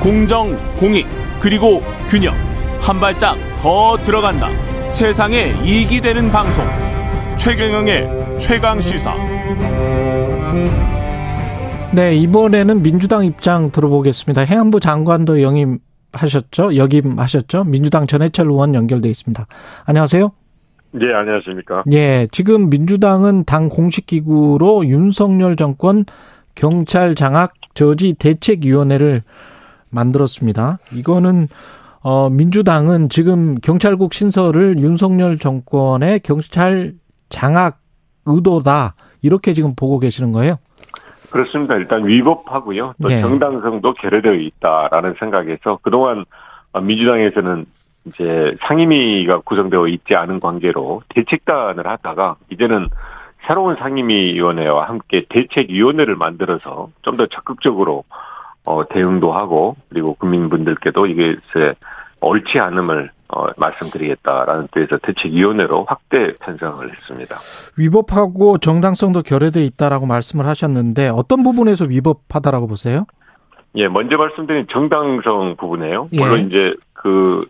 공정, 공익, 그리고 균형. 한 발짝 더 들어간다. 세상에 이익이 되는 방송. 최경영의 최강 시사. 네, 이번에는 민주당 입장 들어보겠습니다. 행안부 장관도 영임하셨죠? 역임하셨죠? 민주당 전해철 의원 연결돼 있습니다. 안녕하세요. 네, 안녕하십니까. 예, 지금 민주당은 당 공식 기구로 윤석열 정권 경찰 장악 저지 대책위원회를 만들었습니다. 이거는 어 민주당은 지금 경찰국 신설을 윤석열 정권의 경찰 장악 의도다 이렇게 지금 보고 계시는 거예요? 그렇습니다. 일단 위법하고요. 또 네. 정당성도 결여되어 있다라는 생각에서 그동안 민주당에서는 이제 상임위가 구성되어 있지 않은 관계로 대책단을 하다가 이제는 새로운 상임위원회와 함께 대책위원회를 만들어서 좀 더 적극적으로 어, 대응도 하고 그리고 국민분들께도 이게 옳지 않음을 어, 말씀드리겠다라는 뜻에서 대책위원회로 확대 편성을 했습니다. 위법하고 정당성도 결여돼 있다라고 말씀을 하셨는데 어떤 부분에서 위법하다라고 보세요? 예, 먼저 말씀드린 정당성 부분에요. 예. 물론 이제 그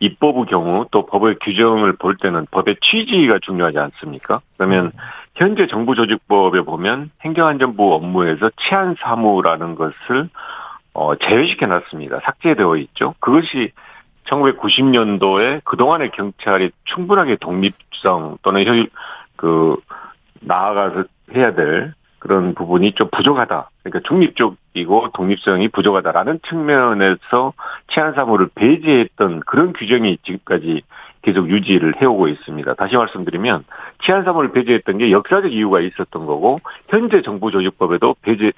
입법의 경우 또 법의 규정을 볼 때는 법의 취지가 중요하지 않습니까? 그러면 음. 현재 정부 조직법에 보면 행정안전부 업무에서 치안 사무라는 것을 어, 제외시켜 놨습니다. 삭제되어 있죠. 그것이 1990년도에 그동안의 경찰이 충분하게 독립성 또는 효, 그, 나아가서 해야 될 그런 부분이 좀 부족하다. 그러니까 중립적이고 독립성이 부족하다라는 측면에서 치안사무를 배제했던 그런 규정이 지금까지 계속 유지를 해오고 있습니다. 다시 말씀드리면 치안사무를 배제했던 게 역사적 이유가 있었던 거고 현재 정부조직법에도 배제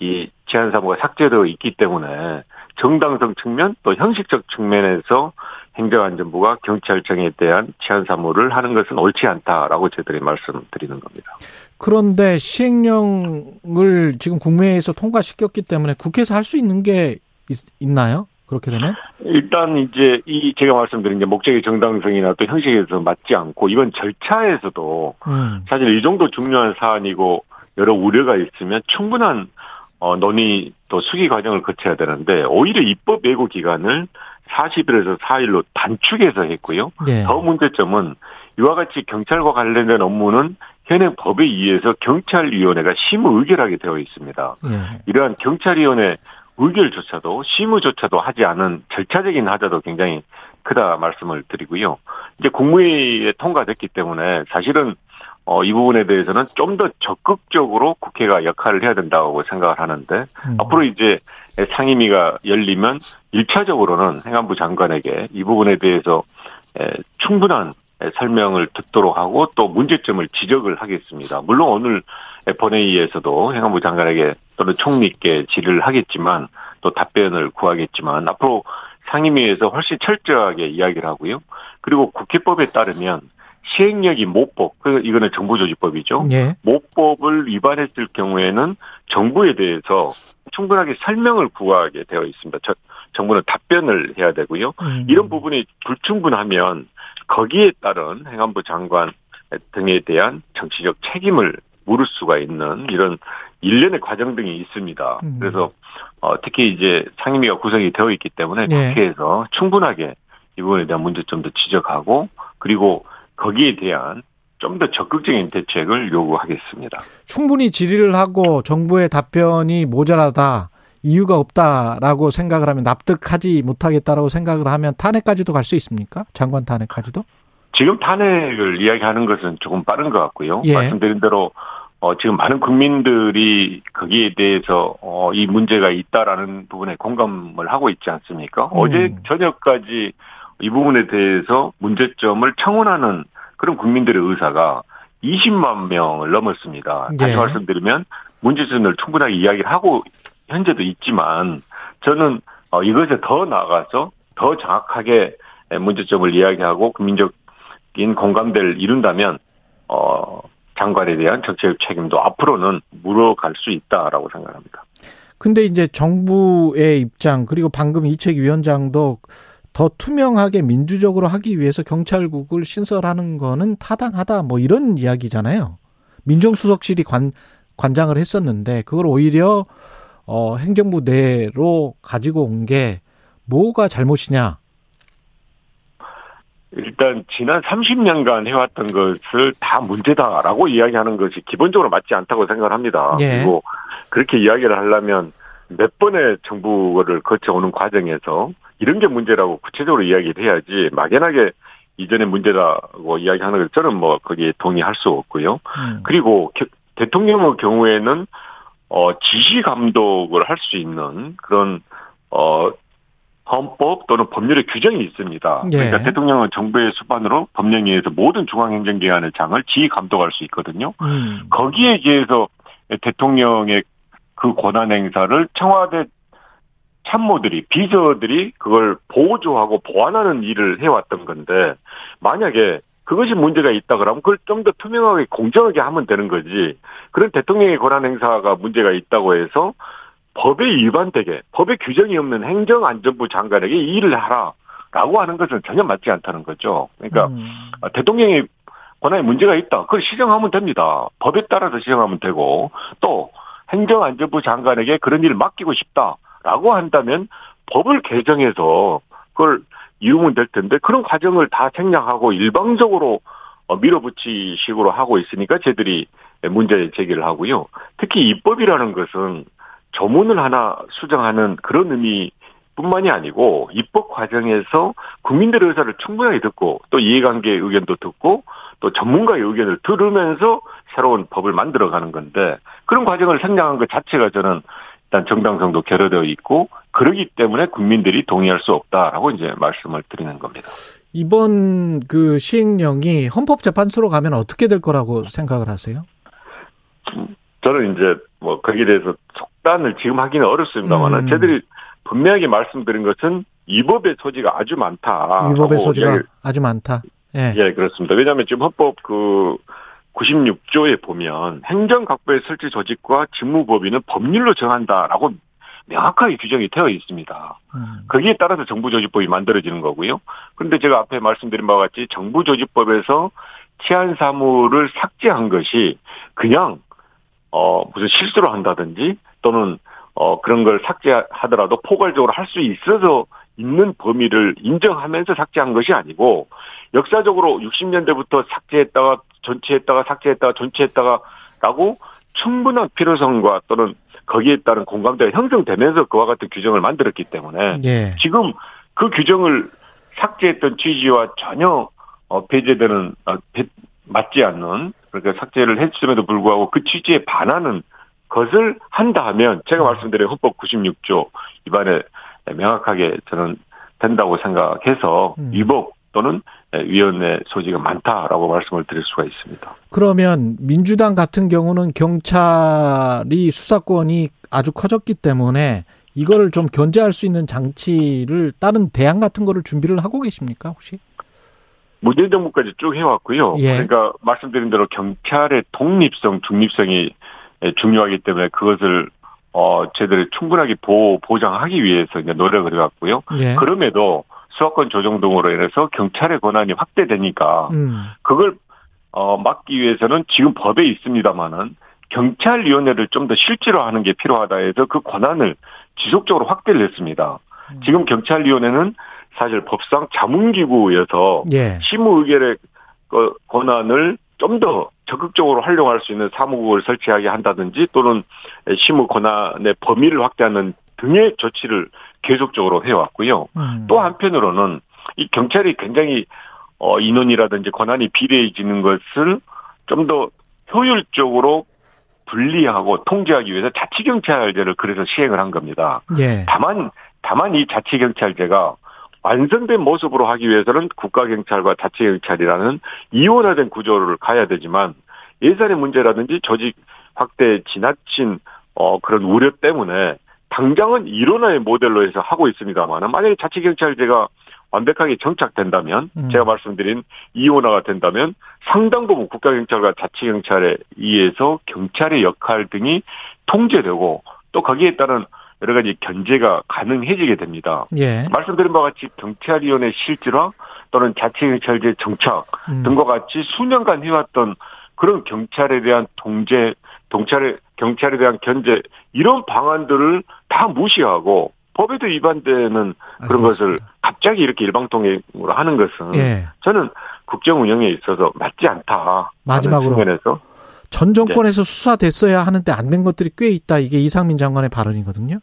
이 치안사무가 삭제되어 있기 때문에 정당성 측면 또 형식적 측면에서 행정안전부가 경찰청에 대한 치안 사무를 하는 것은 옳지 않다라고 저희들이 말씀드리는 겁니다. 그런데 시행령을 지금 국회에서 통과시켰기 때문에 국회에서 할 수 있는 게 있, 나요 그렇게 되면? 일단 이제 이 제가 말씀드린 게 목적의 정당성이나 또 형식에서 맞지 않고 이번 절차에서도 음. 사실 이 정도 중요한 사안이고 여러 우려가 있으면 충분한 어, 논의 또 수기 과정을 거쳐야 되는데 오히려 입법 예고 기간을 40일에서 4일로 단축해서 했고요. 네. 더 문제점은 이와 같이 경찰과 관련된 업무는 현행 법에 의해서 경찰위원회가 심의 의결하게 되어 있습니다. 네. 이러한 경찰위원회 의결조차도 심의조차도 하지 않은 절차적인 하자도 굉장히 크다 말씀을 드리고요. 이제 국무회의에 통과됐기 때문에 사실은 어, 이 부분에 대해서는 좀 더 적극적으로 국회가 역할을 해야 된다고 생각을 하는데 음. 앞으로 이제 상임위가 열리면 1차적으로는 행안부 장관에게 이 부분에 대해서 충분한 설명을 듣도록 하고 또 문제점을 지적을 하겠습니다. 물론 오늘 본회의에서도 행안부 장관에게 또는 총리께 질의를 하겠지만 또 답변을 구하겠지만 앞으로 상임위에서 훨씬 철저하게 이야기를 하고요. 그리고 국회법에 따르면 시행령이 모법, 그 이거는 정부조직법이죠. 예. 모법을 위반했을 경우에는 정부에 대해서 충분하게 설명을 구하게 되어 있습니다. 저, 정부는 답변을 해야 되고요. 음. 이런 부분이 불충분하면 거기에 따른 행안부 장관 등에 대한 정치적 책임을 물을 수가 있는 이런 일련의 과정 등이 있습니다. 음. 그래서 어, 특히 이제 상임위가 구성이 되어 있기 때문에 예. 국회에서 충분하게 이 부분에 대한 문제점도 지적하고 그리고 거기에 대한 좀 더 적극적인 대책을 요구하겠습니다. 충분히 질의를 하고 정부의 답변이 모자라다. 이유가 없다라고 생각을 하면 납득하지 못하겠다라고 생각을 하면 탄핵까지도 갈 수 있습니까? 장관 탄핵까지도? 지금 탄핵을 이야기하는 것은 조금 빠른 것 같고요. 예. 말씀드린 대로 어, 지금 많은 국민들이 거기에 대해서 어, 이 문제가 있다라는 부분에 공감을 하고 있지 않습니까? 음. 어제 저녁까지 이 부분에 대해서 문제점을 청원하는 그런 국민들의 의사가 20만 명을 넘었습니다. 다시 네. 말씀드리면 문제점을 충분하게 이야기를 하고 현재도 있지만 저는 어, 이것에 더 나아가서 더 정확하게 문제점을 이야기하고 국민적인 공감대를 이룬다면 어 장관에 대한 정치적 책임도 앞으로는 물어갈 수 있다라고 생각합니다. 근데 이제 정부의 입장 그리고 방금 이책 위원장도 더 투명하게 민주적으로 하기 위해서 경찰국을 신설하는 거는 타당하다 뭐 이런 이야기잖아요. 민정수석실이 관 관장을 했었는데 그걸 오히려 어, 행정부 내로 가지고 온 게 뭐가 잘못이냐? 일단 지난 30년간 해왔던 것을 다 문제다라고 이야기하는 것이 기본적으로 맞지 않다고 생각을 합니다. 예. 그리고 그렇게 이야기를 하려면 몇 번의 정부를 거쳐오는 과정에서 이런 게 문제라고 구체적으로 이야기를 해야지 막연하게 이전의 문제라고 이야기하는 것 저는 뭐 거기에 동의할 수 없고요. 음. 그리고 대통령의 경우에는 어 지시 감독을 할 수 있는 그런 어 헌법 또는 법률의 규정이 있습니다. 예. 그러니까 대통령은 정부의 수반으로 법령에 의해서 모든 중앙행정기관의 장을 지휘 감독할 수 있거든요. 음. 거기에 비해서 대통령의 그 권한 행사를 청와대 참모들이 비서들이 그걸 보조하고 보완하는 일을 해왔던 건데 만약에 그것이 문제가 있다 그러면 그걸 좀 더 투명하게 공정하게 하면 되는 거지. 그런 대통령의 권한 행사가 문제가 있다고 해서 법에 위반되게 법에 규정이 없는 행정안전부 장관에게 이 일을 하라라고 하는 것은 전혀 맞지 않다는 거죠. 그러니까 음. 대통령의 권한에 문제가 있다. 그걸 시정하면 됩니다. 법에 따라서 시정하면 되고 또 행정안전부 장관에게 그런 일을 맡기고 싶다 라고 한다면 법을 개정해서 그걸 이루면 될 텐데 그런 과정을 다 생략하고 일방적으로 어, 밀어붙이식으로 하고 있으니까 저들이 문제 제기를 하고요. 특히 입법이라는 것은 조문을 하나 수정하는 그런 의미 뿐만이 아니고 입법 과정에서 국민들의 의사를 충분하게 듣고 또 이해관계의 의견도 듣고 또 전문가의 의견을 들으면서 새로운 법을 만들어가는 건데 그런 과정을 생략한 것 자체가 저는 일단 정당성도 결여되어 있고 그러기 때문에 국민들이 동의할 수 없다라고 이제 말씀을 드리는 겁니다. 이번 그 시행령이 헌법재판소로 가면 어떻게 될 거라고 생각을 하세요? 저는 이제 뭐 거기에 대해서 속단을 지금 하기는 어렵습니다만 음. 저희들이 분명하게 말씀드린 것은 위법의 소지가 아주 많다. 위법의 소지가 예, 아주 많다. 예. 예, 그렇습니다. 왜냐하면 지금 헌법 그 96조에 보면 행정각부의 설치 조직과 직무 법인은 법률로 정한다라고 명확하게 규정이 되어 있습니다. 음. 거기에 따라서 정부조직법이 만들어지는 거고요. 그런데 제가 앞에 말씀드린 바와 같이 정부조직법에서 치안 사무를 삭제한 것이 그냥 어 무슨 실수를 한다든지 또는 어 그런 걸 삭제하더라도 포괄적으로 할 수 있어서 있는 범위를 인정하면서 삭제한 것이 아니고 역사적으로 60년대부터 삭제했다가 전체했다가 삭제했다가 전체했다가라고 충분한 필요성과 또는 거기에 따른 공감대가 형성되면서 그와 같은 규정을 만들었기 때문에 예. 지금 그 규정을 삭제했던 취지와 전혀 어, 배제되는 어, 맞지 않는 그러니까 삭제를 했음에도 불구하고 그 취지에 반하는 것을 한다 하면 제가 말씀드린 헌법 96조 위반에 명확하게 저는 된다고 생각해서 음. 위법 또는 위원회 소지가 많다라고 말씀을 드릴 수가 있습니다. 그러면 민주당 같은 경우는 경찰이 수사권이 아주 커졌기 때문에 이거를 좀 견제할 수 있는 장치를 다른 대안 같은 거를 준비를 하고 계십니까 혹시? 문재인 정부까지 쭉 해왔고요. 예. 그러니까 말씀드린 대로 경찰의 독립성, 중립성이 중요하기 때문에 그것을 어 제대로 충분하게 보호 보장하기 위해서 이제 노력을 해왔고요. 예. 그럼에도 수사권 조정 등으로 인해서 경찰의 권한이 확대되니까 음. 그걸 어 막기 위해서는 지금 법에 있습니다만은 경찰위원회를 좀 더 실제로 하는 게 필요하다 해서 그 권한을 지속적으로 확대를 했습니다. 음. 지금 경찰위원회는 사실 법상 자문기구여서 예. 심의 의결의 그 권한을 좀 더 적극적으로 활용할 수 있는 사무국을 설치하게 한다든지 또는 심의 권한의 범위를 확대하는 등의 조치를 계속적으로 해왔고요. 음. 또 한편으로는 이 경찰이 굉장히 어 인원이라든지 권한이 비례해지는 것을 좀 더 효율적으로 분리하고 통제하기 위해서 자치경찰제를 그래서 시행을 한 겁니다. 예. 다만 다만 이 자치경찰제가 완성된 모습으로 하기 위해서는 국가경찰과 자치경찰이라는 이원화된 구조를 가야 되지만 예산의 문제라든지 조직 확대 지나친 어 그런 우려 때문에 당장은 이론화의 모델로 해서 하고 있습니다만 만약에 자치경찰제가 완벽하게 정착된다면 음. 제가 말씀드린 이원화가 된다면 상당 부분 국가경찰과 자치경찰에 의해서 경찰의 역할 등이 통제되고 또 거기에 따른 여러 가지 견제가 가능해지게 됩니다. 예. 말씀드린 바와 같이 경찰위원회 실질화 또는 자치경찰제 정착 음. 등과 같이 수년간 해왔던 그런 경찰에 대한 통제 경찰에 경찰에 대한 견제 이런 방안들을 다 무시하고 법에도 위반되는 그런 것을 갑자기 이렇게 일방통행으로 하는 것은 예. 저는 국정 운영에 있어서 맞지 않다. 마지막으로 측면에서 전 정권에서 네. 수사됐어야 하는데 안 된 것들이 꽤 있다. 이게 이상민 장관의 발언이거든요.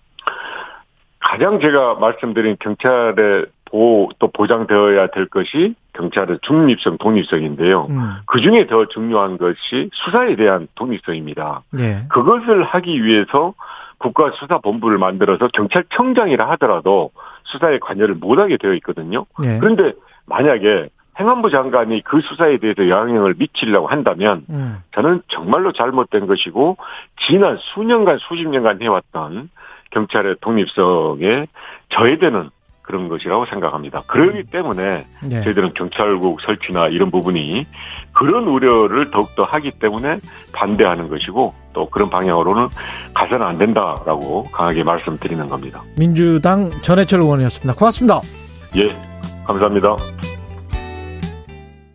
가장 제가 말씀드린 경찰의 보호 또 보장되어야 될 것이 경찰의 중립성, 독립성인데요. 음. 그 중에 더 중요한 것이 수사에 대한 독립성입니다. 네. 그것을 하기 위해서 국가수사본부를 만들어서 경찰청장이라 하더라도 수사에 관여를 못하게 되어 있거든요. 네. 그런데 만약에 행안부 장관이 그 수사에 대해서 영향을 미치려고 한다면 음. 저는 정말로 잘못된 것이고 지난 수년간 수십 년간 해왔던 경찰의 독립성에 저해되는 그런 것이라고 생각합니다. 그러기 때문에 네. 저희들은 경찰국 설치나 이런 부분이 그런 우려를 더욱더 하기 때문에 반대하는 것이고 또 그런 방향으로는 가서는 안 된다라고 강하게 말씀드리는 겁니다. 민주당 전해철 의원이었습니다. 고맙습니다. 예, 감사합니다.